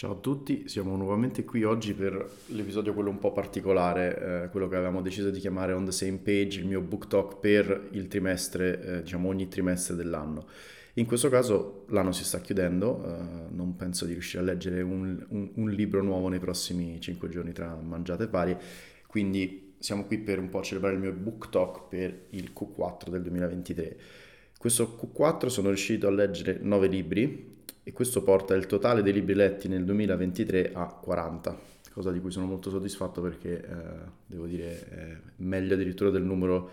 Ciao a tutti, siamo nuovamente qui oggi per l'episodio quello un po' particolare, eh, quello che avevamo deciso di chiamare On the Same Page, il mio book talk per il trimestre, eh, diciamo ogni trimestre dell'anno. In questo caso l'anno si sta chiudendo, eh, non penso di riuscire a leggere un, un, un, libro nuovo nei prossimi 5 giorni tra mangiate varie, quindi siamo qui per un po' celebrare il mio book talk per il Q4 del 2023. Questo Q4 sono riuscito a leggere 9 libri, e questo porta il totale dei libri letti nel 2023 a 40, cosa di cui sono molto soddisfatto perché eh, devo dire è meglio addirittura del numero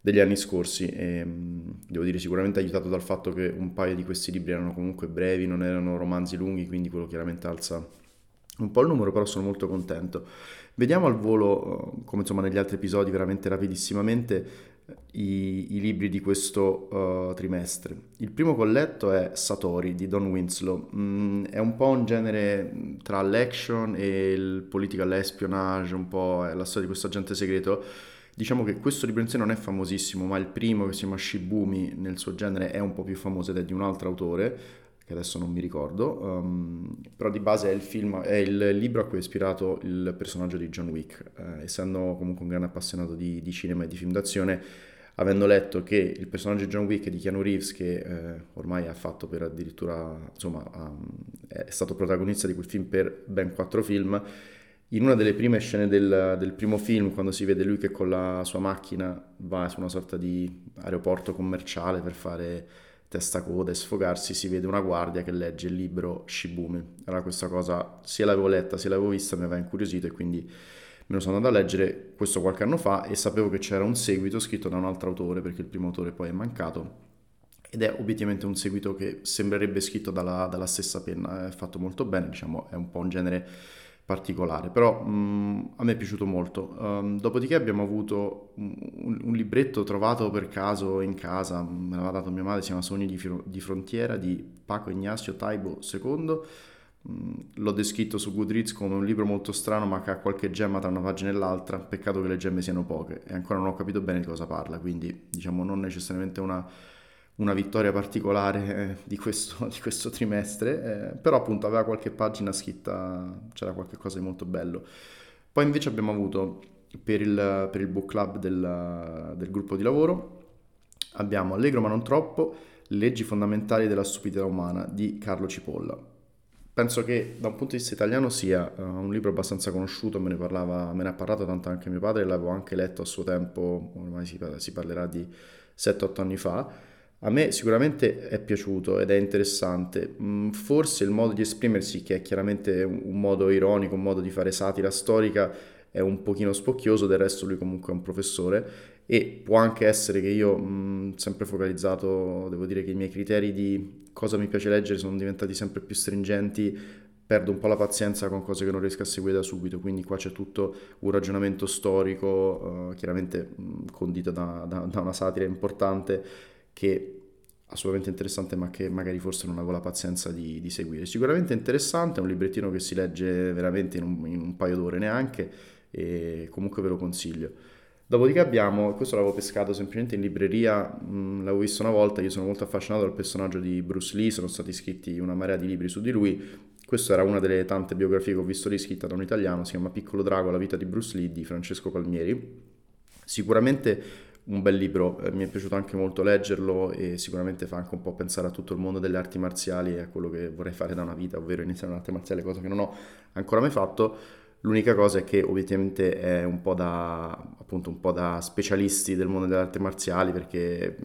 degli anni scorsi e mm, devo dire sicuramente aiutato dal fatto che un paio di questi libri erano comunque brevi, non erano romanzi lunghi, quindi quello chiaramente alza un po' il numero, però sono molto contento. Vediamo al volo, eh, come insomma negli altri episodi, veramente rapidissimamente, i, i libri di questo uh, trimestre. Il primo colletto è Satori di Don Winslow, mm, è un po' un genere tra l'action e il political espionage, un po' è la storia di questo agente segreto. Diciamo che questo libro in sé non è famosissimo, ma il primo che si chiama Shibumi nel suo genere è un po' più famoso ed è di un altro autore, che adesso non mi ricordo, um, però di base è il, film, è il libro a cui è ispirato il personaggio di John Wick. Eh, essendo comunque un grande appassionato di, di, cinema e di film d'azione, avendo letto che il personaggio di John Wick di Keanu Reeves, che eh, ormai ha fatto per addirittura, insomma, um, è stato protagonista di quel film per ben quattro film, in una delle prime scene del, del, primo film, quando si vede lui che con la sua macchina va su una sorta di aeroporto commerciale per fare testa coda e sfogarsi, si vede una guardia che legge il libro Shibumi. Allora questa cosa sia l'avevo letta sia l'avevo vista mi aveva incuriosito e quindi me lo sono andato a leggere questo qualche anno fa e sapevo che c'era un seguito scritto da un altro autore perché il primo autore poi è mancato ed è obiettivamente un seguito che sembrerebbe scritto dalla, dalla stessa penna, è fatto molto bene, diciamo è un po' un genere particolare, però mh, mm, a me è piaciuto molto. Um, dopodiché abbiamo avuto un, un, libretto trovato per caso in casa, me l'aveva dato mia madre, si chiama Sogni di, di Frontiera di Paco Ignacio Taibo II. Mm, l'ho descritto su Goodreads come un libro molto strano ma che ha qualche gemma tra una pagina e l'altra, peccato che le gemme siano poche e ancora non ho capito bene di cosa parla, quindi diciamo non necessariamente una una vittoria particolare eh, di, questo, di, questo, trimestre, eh, però appunto aveva qualche pagina scritta, c'era qualche cosa di molto bello. Poi invece abbiamo avuto per il, per il book club del, del, gruppo di lavoro, abbiamo Allegro ma non troppo, Leggi fondamentali della stupidità umana di Carlo Cipolla. Penso che da un punto di vista italiano sia uh, un libro abbastanza conosciuto, me ne, parlava, me ne ha parlato tanto anche mio padre, l'avevo anche letto a suo tempo, ormai si, si parlerà di 7-8 anni fa a me sicuramente è piaciuto ed è interessante, mm, forse il modo di esprimersi, che è chiaramente un modo ironico, un modo di fare satira storica, è un pochino spocchioso, del resto lui comunque è un professore e può anche essere che io, mh, mm, sempre focalizzato, devo dire che i miei criteri di cosa mi piace leggere sono diventati sempre più stringenti, perdo un po' la pazienza con cose che non riesco a seguire da subito, quindi qua c'è tutto un ragionamento storico, uh, chiaramente mh, mm, condito da, da, da una satira importante che assolutamente interessante ma che magari forse non avevo la pazienza di, di, seguire. Sicuramente interessante, è un librettino che si legge veramente in un, in un, paio d'ore neanche e comunque ve lo consiglio. Dopodiché abbiamo, questo l'avevo pescato semplicemente in libreria, mh, l'avevo visto una volta, io sono molto affascinato dal personaggio di Bruce Lee, sono stati scritti una marea di libri su di lui, questa era una delle tante biografie che ho visto lì scritta da un italiano, si chiama Piccolo Drago, la vita di Bruce Lee di Francesco Palmieri. Sicuramente un bel libro, eh, mi è piaciuto anche molto leggerlo e sicuramente fa anche un po' pensare a tutto il mondo delle arti marziali e a quello che vorrei fare da una vita, ovvero iniziare un'arte marziale, cosa che non ho ancora mai fatto. L'unica cosa è che obiettivamente è un po' da, appunto, un po' da specialisti del mondo delle arti marziali perché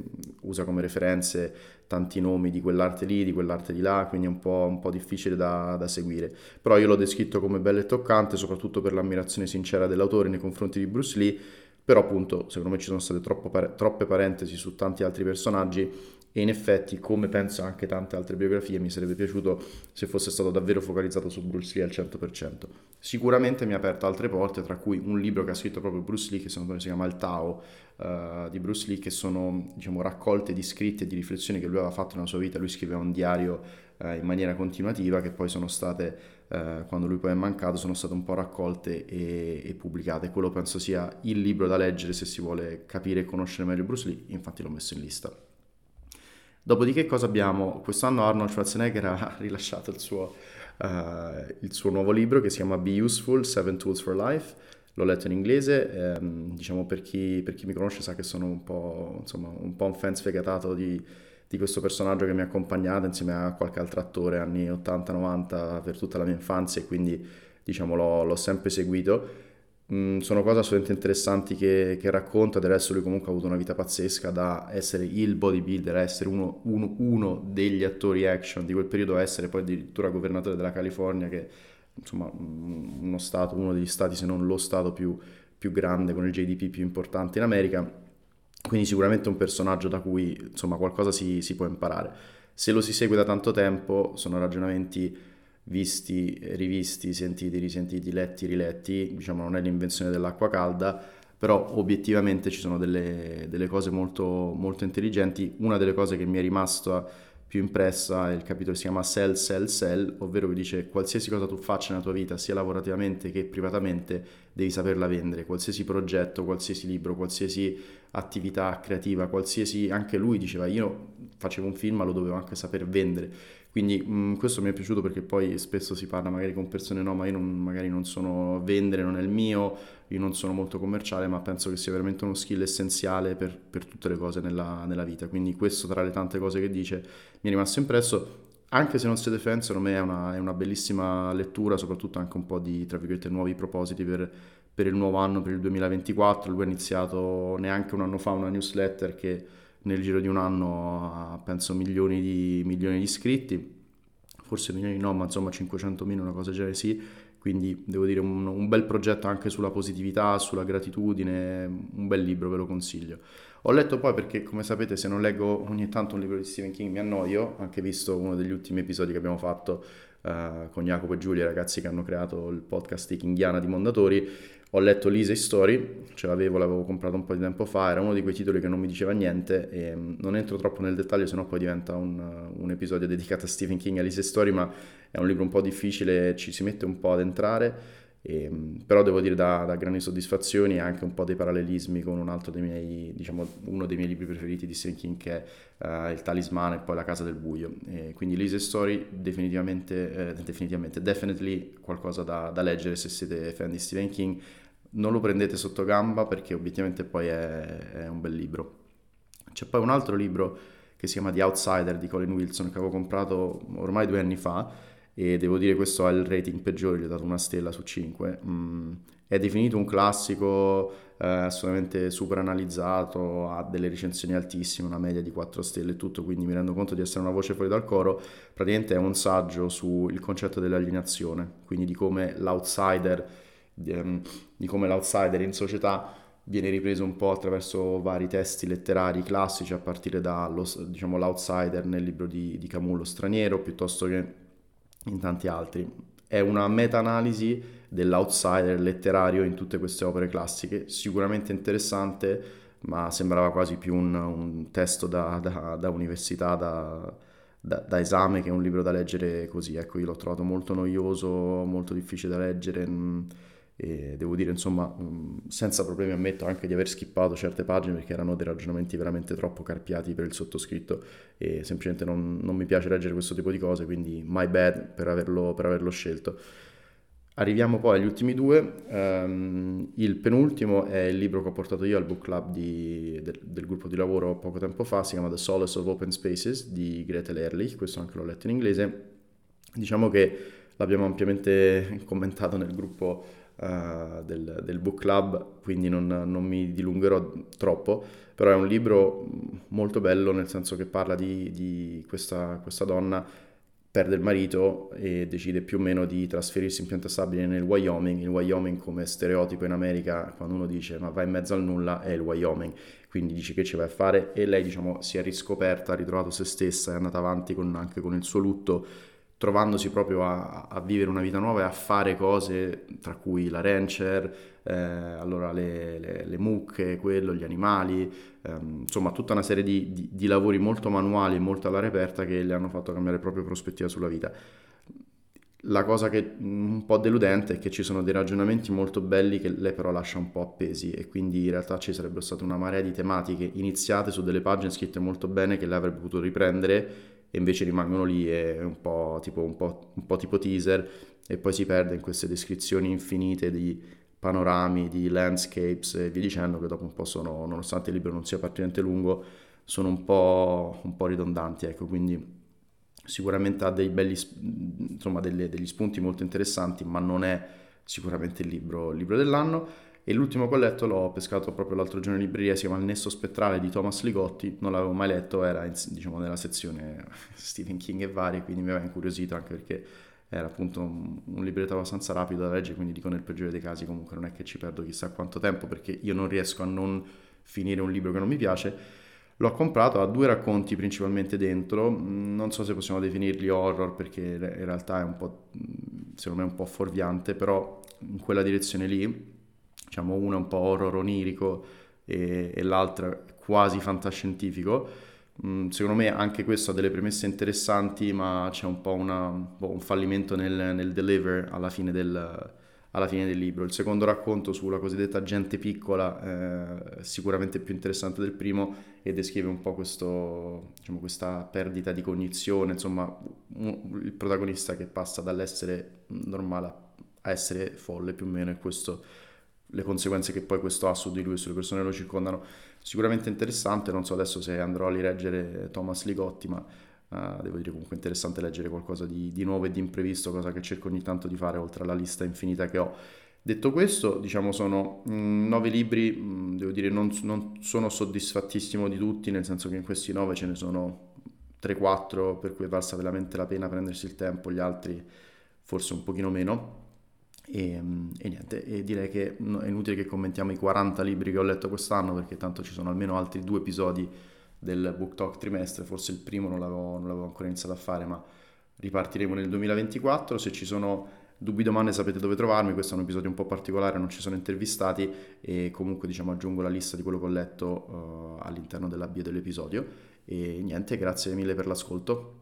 usa come referenze tanti nomi di quell'arte lì, di quell'arte di là, quindi è un po', un po difficile da, da, seguire. Però io l'ho descritto come bello e toccante, soprattutto per l'ammirazione sincera dell'autore nei confronti di Bruce Lee però appunto secondo me ci sono state troppe parentesi su tanti altri personaggi e in effetti come penso anche tante altre biografie mi sarebbe piaciuto se fosse stato davvero focalizzato su Bruce Lee al 100%. Sicuramente mi ha aperto altre porte, tra cui un libro che ha scritto proprio Bruce Lee che si chiama Il Tao uh, di Bruce Lee che sono diciamo raccolte di scritti e di riflessioni che lui aveva fatto nella sua vita, lui scriveva un diario uh, in maniera continuativa che poi sono state uh, quando lui poi è mancato sono state un po' raccolte e, e pubblicate. Quello penso sia il libro da leggere se si vuole capire e conoscere meglio Bruce Lee, infatti l'ho messo in lista. Dopodiché cosa abbiamo? Quest'anno Arnold Schwarzenegger ha rilasciato il suo uh, il suo nuovo libro che si chiama Be Useful, Seven Tools for Life. L'ho letto in inglese, ehm, diciamo per chi, per chi, mi conosce sa che sono un po', insomma, un, po un fan sfegatato di, di questo personaggio che mi ha accompagnato insieme a qualche altro attore anni 80-90 per tutta la mia infanzia e quindi diciamo l'ho, l'ho sempre seguito Mm, sono cose assolutamente interessanti che, che, racconta, del resto lui comunque ha avuto una vita pazzesca da essere il bodybuilder, essere uno, uno, uno, degli attori action di quel periodo, a essere poi addirittura governatore della California, che insomma mm, uno stato, uno degli stati se non lo stato più, più grande, con il GDP più importante in America, quindi sicuramente un personaggio da cui insomma qualcosa si, si può imparare. Se lo si segue da tanto tempo sono ragionamenti visti, rivisti, sentiti, risentiti, letti, riletti, diciamo non è l'invenzione dell'acqua calda, però obiettivamente ci sono delle, delle cose molto, molto intelligenti. Una delle cose che mi è rimasta più impressa è il capitolo si chiama Sell, Sell, Sell, ovvero vi dice qualsiasi cosa tu faccia nella tua vita, sia lavorativamente che privatamente, devi saperla vendere, qualsiasi progetto, qualsiasi libro, qualsiasi attività creativa, qualsiasi, anche lui diceva io facevo un film ma lo dovevo anche saper vendere, quindi mh, mm, questo mi è piaciuto perché poi spesso si parla magari con persone no, ma io non, magari non sono vendere, non è il mio, io non sono molto commerciale, ma penso che sia veramente uno skill essenziale per, per tutte le cose nella, nella, vita. Quindi questo tra le tante cose che dice mi è rimasto impresso. Anche se non siete fan, secondo me è una, è una bellissima lettura, soprattutto anche un po' di, nuovi propositi per, per il nuovo anno, per il 2024. Lui ha iniziato neanche un anno fa una newsletter che nel giro di un anno penso milioni di, milioni di iscritti, forse milioni no, ma insomma 500.000, una cosa del genere sì, quindi devo dire un, un, bel progetto anche sulla positività, sulla gratitudine, un bel libro, ve lo consiglio. Ho letto poi perché, come sapete, se non leggo ogni tanto un libro di Stephen King mi annoio, anche visto uno degli ultimi episodi che abbiamo fatto uh, con Jacopo e Giulia, ragazzi che hanno creato il podcast Kinghiana di Mondatori, ho letto Lisa Story, ce l'avevo, l'avevo comprato un po' di tempo fa, era uno di quei titoli che non mi diceva niente e mm, non entro troppo nel dettaglio, sennò poi diventa un, un episodio dedicato a Stephen King e Lisa Story, ma è un libro un po' difficile, ci si mette un po' ad entrare, e, mm, però devo dire da, da, grandi soddisfazioni e anche un po' dei parallelismi con un altro dei miei, diciamo, uno dei miei libri preferiti di Stephen King che è uh, Il Talismano e poi La Casa del Buio. E quindi Lisa Story definitivamente, eh, definitivamente, definitely qualcosa da, da leggere se siete fan di Stephen King non lo prendete sotto gamba perché obiettivamente poi è, è, un bel libro. C'è poi un altro libro che si chiama The Outsider di Colin Wilson che avevo comprato ormai due anni fa e devo dire questo ha il rating peggiore, gli ho dato una stella su 5. Mm, è definito un classico eh, assolutamente super analizzato, ha delle recensioni altissime, una media di 4 stelle e tutto, quindi mi rendo conto di essere una voce fuori dal coro. Praticamente è un saggio sul concetto dell'alienazione, quindi di come l'outsider di, um, di come l'outsider in società viene ripreso un po' attraverso vari testi letterari classici, a partire dallo, diciamo, nel libro di, di Camus, lo straniero, piuttosto che in tanti altri. È una meta-analisi dell'outsider letterario in tutte queste opere classiche, sicuramente interessante, ma sembrava quasi più un, un testo da, da, da università, da, da, esame che un libro da leggere così. Ecco, io l'ho trovato molto noioso, molto difficile da leggere. E devo dire insomma senza problemi ammetto anche di aver skippato certe pagine perché erano dei ragionamenti veramente troppo carpiati per il sottoscritto e semplicemente non, non mi piace leggere questo tipo di cose quindi my bad per averlo, per averlo scelto. Arriviamo poi agli ultimi due. Um, il penultimo è il libro che ho portato io al book club di, del, del, gruppo di lavoro poco tempo fa si chiama The Solace of Open Spaces di Gretel Ehrlich questo anche l'ho letto in inglese. Diciamo che l'abbiamo ampiamente commentato nel gruppo uh, del, del, book club, quindi non, non, mi dilungherò troppo, però è un libro molto bello nel senso che parla di, di questa, questa, donna perde il marito e decide più o meno di trasferirsi in pianta stabile nel Wyoming. Il Wyoming come stereotipo in America, quando uno dice ma va in mezzo al nulla, è il Wyoming. Quindi dice che ci vai a fare e lei diciamo si è riscoperta, ha ritrovato se stessa, è andata avanti con, anche con il suo lutto trovandosi proprio a, a, vivere una vita nuova e a fare cose, tra cui la rancher, eh, allora le, le, le, mucche, quello, gli animali, ehm, insomma tutta una serie di, di, di, lavori molto manuali, molto all'aria aperta che le hanno fatto cambiare proprio prospettiva sulla vita. La cosa che un po' deludente è che ci sono dei ragionamenti molto belli che lei però lascia un po' appesi e quindi in realtà ci sarebbe stata una marea di tematiche iniziate su delle pagine scritte molto bene che lei avrebbe potuto riprendere e invece rimangono lì e un po' tipo, un po', un po tipo teaser. E poi si perde in queste descrizioni infinite di panorami, di landscapes e via dicendo che dopo un po' sono, nonostante il libro non sia particolarmente lungo, sono un po', un po ridondanti, ecco, quindi sicuramente ha dei belli, insomma, delle, degli spunti molto interessanti, ma non è sicuramente il libro, il libro dell'anno. E l'ultimo che ho letto l'ho pescato proprio l'altro giorno in libreria, si chiama Il Nesso Spettrale di Thomas Ligotti, non l'avevo mai letto, era in, diciamo nella sezione Stephen King e vari, quindi mi aveva incuriosito anche perché era appunto un, un, libretto abbastanza rapido da leggere, quindi dico nel peggiore dei casi comunque non è che ci perdo chissà quanto tempo perché io non riesco a non finire un libro che non mi piace. L'ho comprato, ha due racconti principalmente dentro, non so se possiamo definirli horror perché in realtà è un po', secondo me un po' fuorviante, però in quella direzione lì, diciamo uno è un po' horror onirico e, e l'altro quasi fantascientifico. Mm, secondo me anche questo ha delle premesse interessanti, ma c'è un po' una, boh, un fallimento nel, nel deliver alla fine del, alla fine del libro. Il secondo racconto sulla cosiddetta gente piccola eh, sicuramente più interessante del primo e descrive un po' questo, diciamo, questa perdita di cognizione, insomma un, il protagonista che passa dall'essere normale a essere folle più o meno e questo le conseguenze che poi questo ha su di lui e sulle persone che lo circondano. Sicuramente interessante, non so adesso se andrò a rileggere Thomas Ligotti, ma Uh, devo dire comunque interessante leggere qualcosa di, di, nuovo e di imprevisto, cosa che cerco ogni tanto di fare oltre alla lista infinita che ho. Detto questo, diciamo sono mh, mm, nove libri, mh, mm, devo dire non, non, sono soddisfattissimo di tutti, nel senso che in questi nove ce ne sono 3-4 per cui è valsa veramente la pena prendersi il tempo, gli altri forse un pochino meno. E, mm, e, niente, e direi che è inutile che commentiamo i 40 libri che ho letto quest'anno perché tanto ci sono almeno altri due episodi del Book Talk trimestre, forse il primo non l'avevo, non l'avevo ancora iniziato a fare, ma ripartiremo nel 2024. Se ci sono dubbi, domande sapete dove trovarmi, questo è un episodio un po' particolare, non ci sono intervistati e comunque diciamo aggiungo la lista di quello che ho letto uh, all'interno della bio dell'episodio e niente, grazie mille per l'ascolto.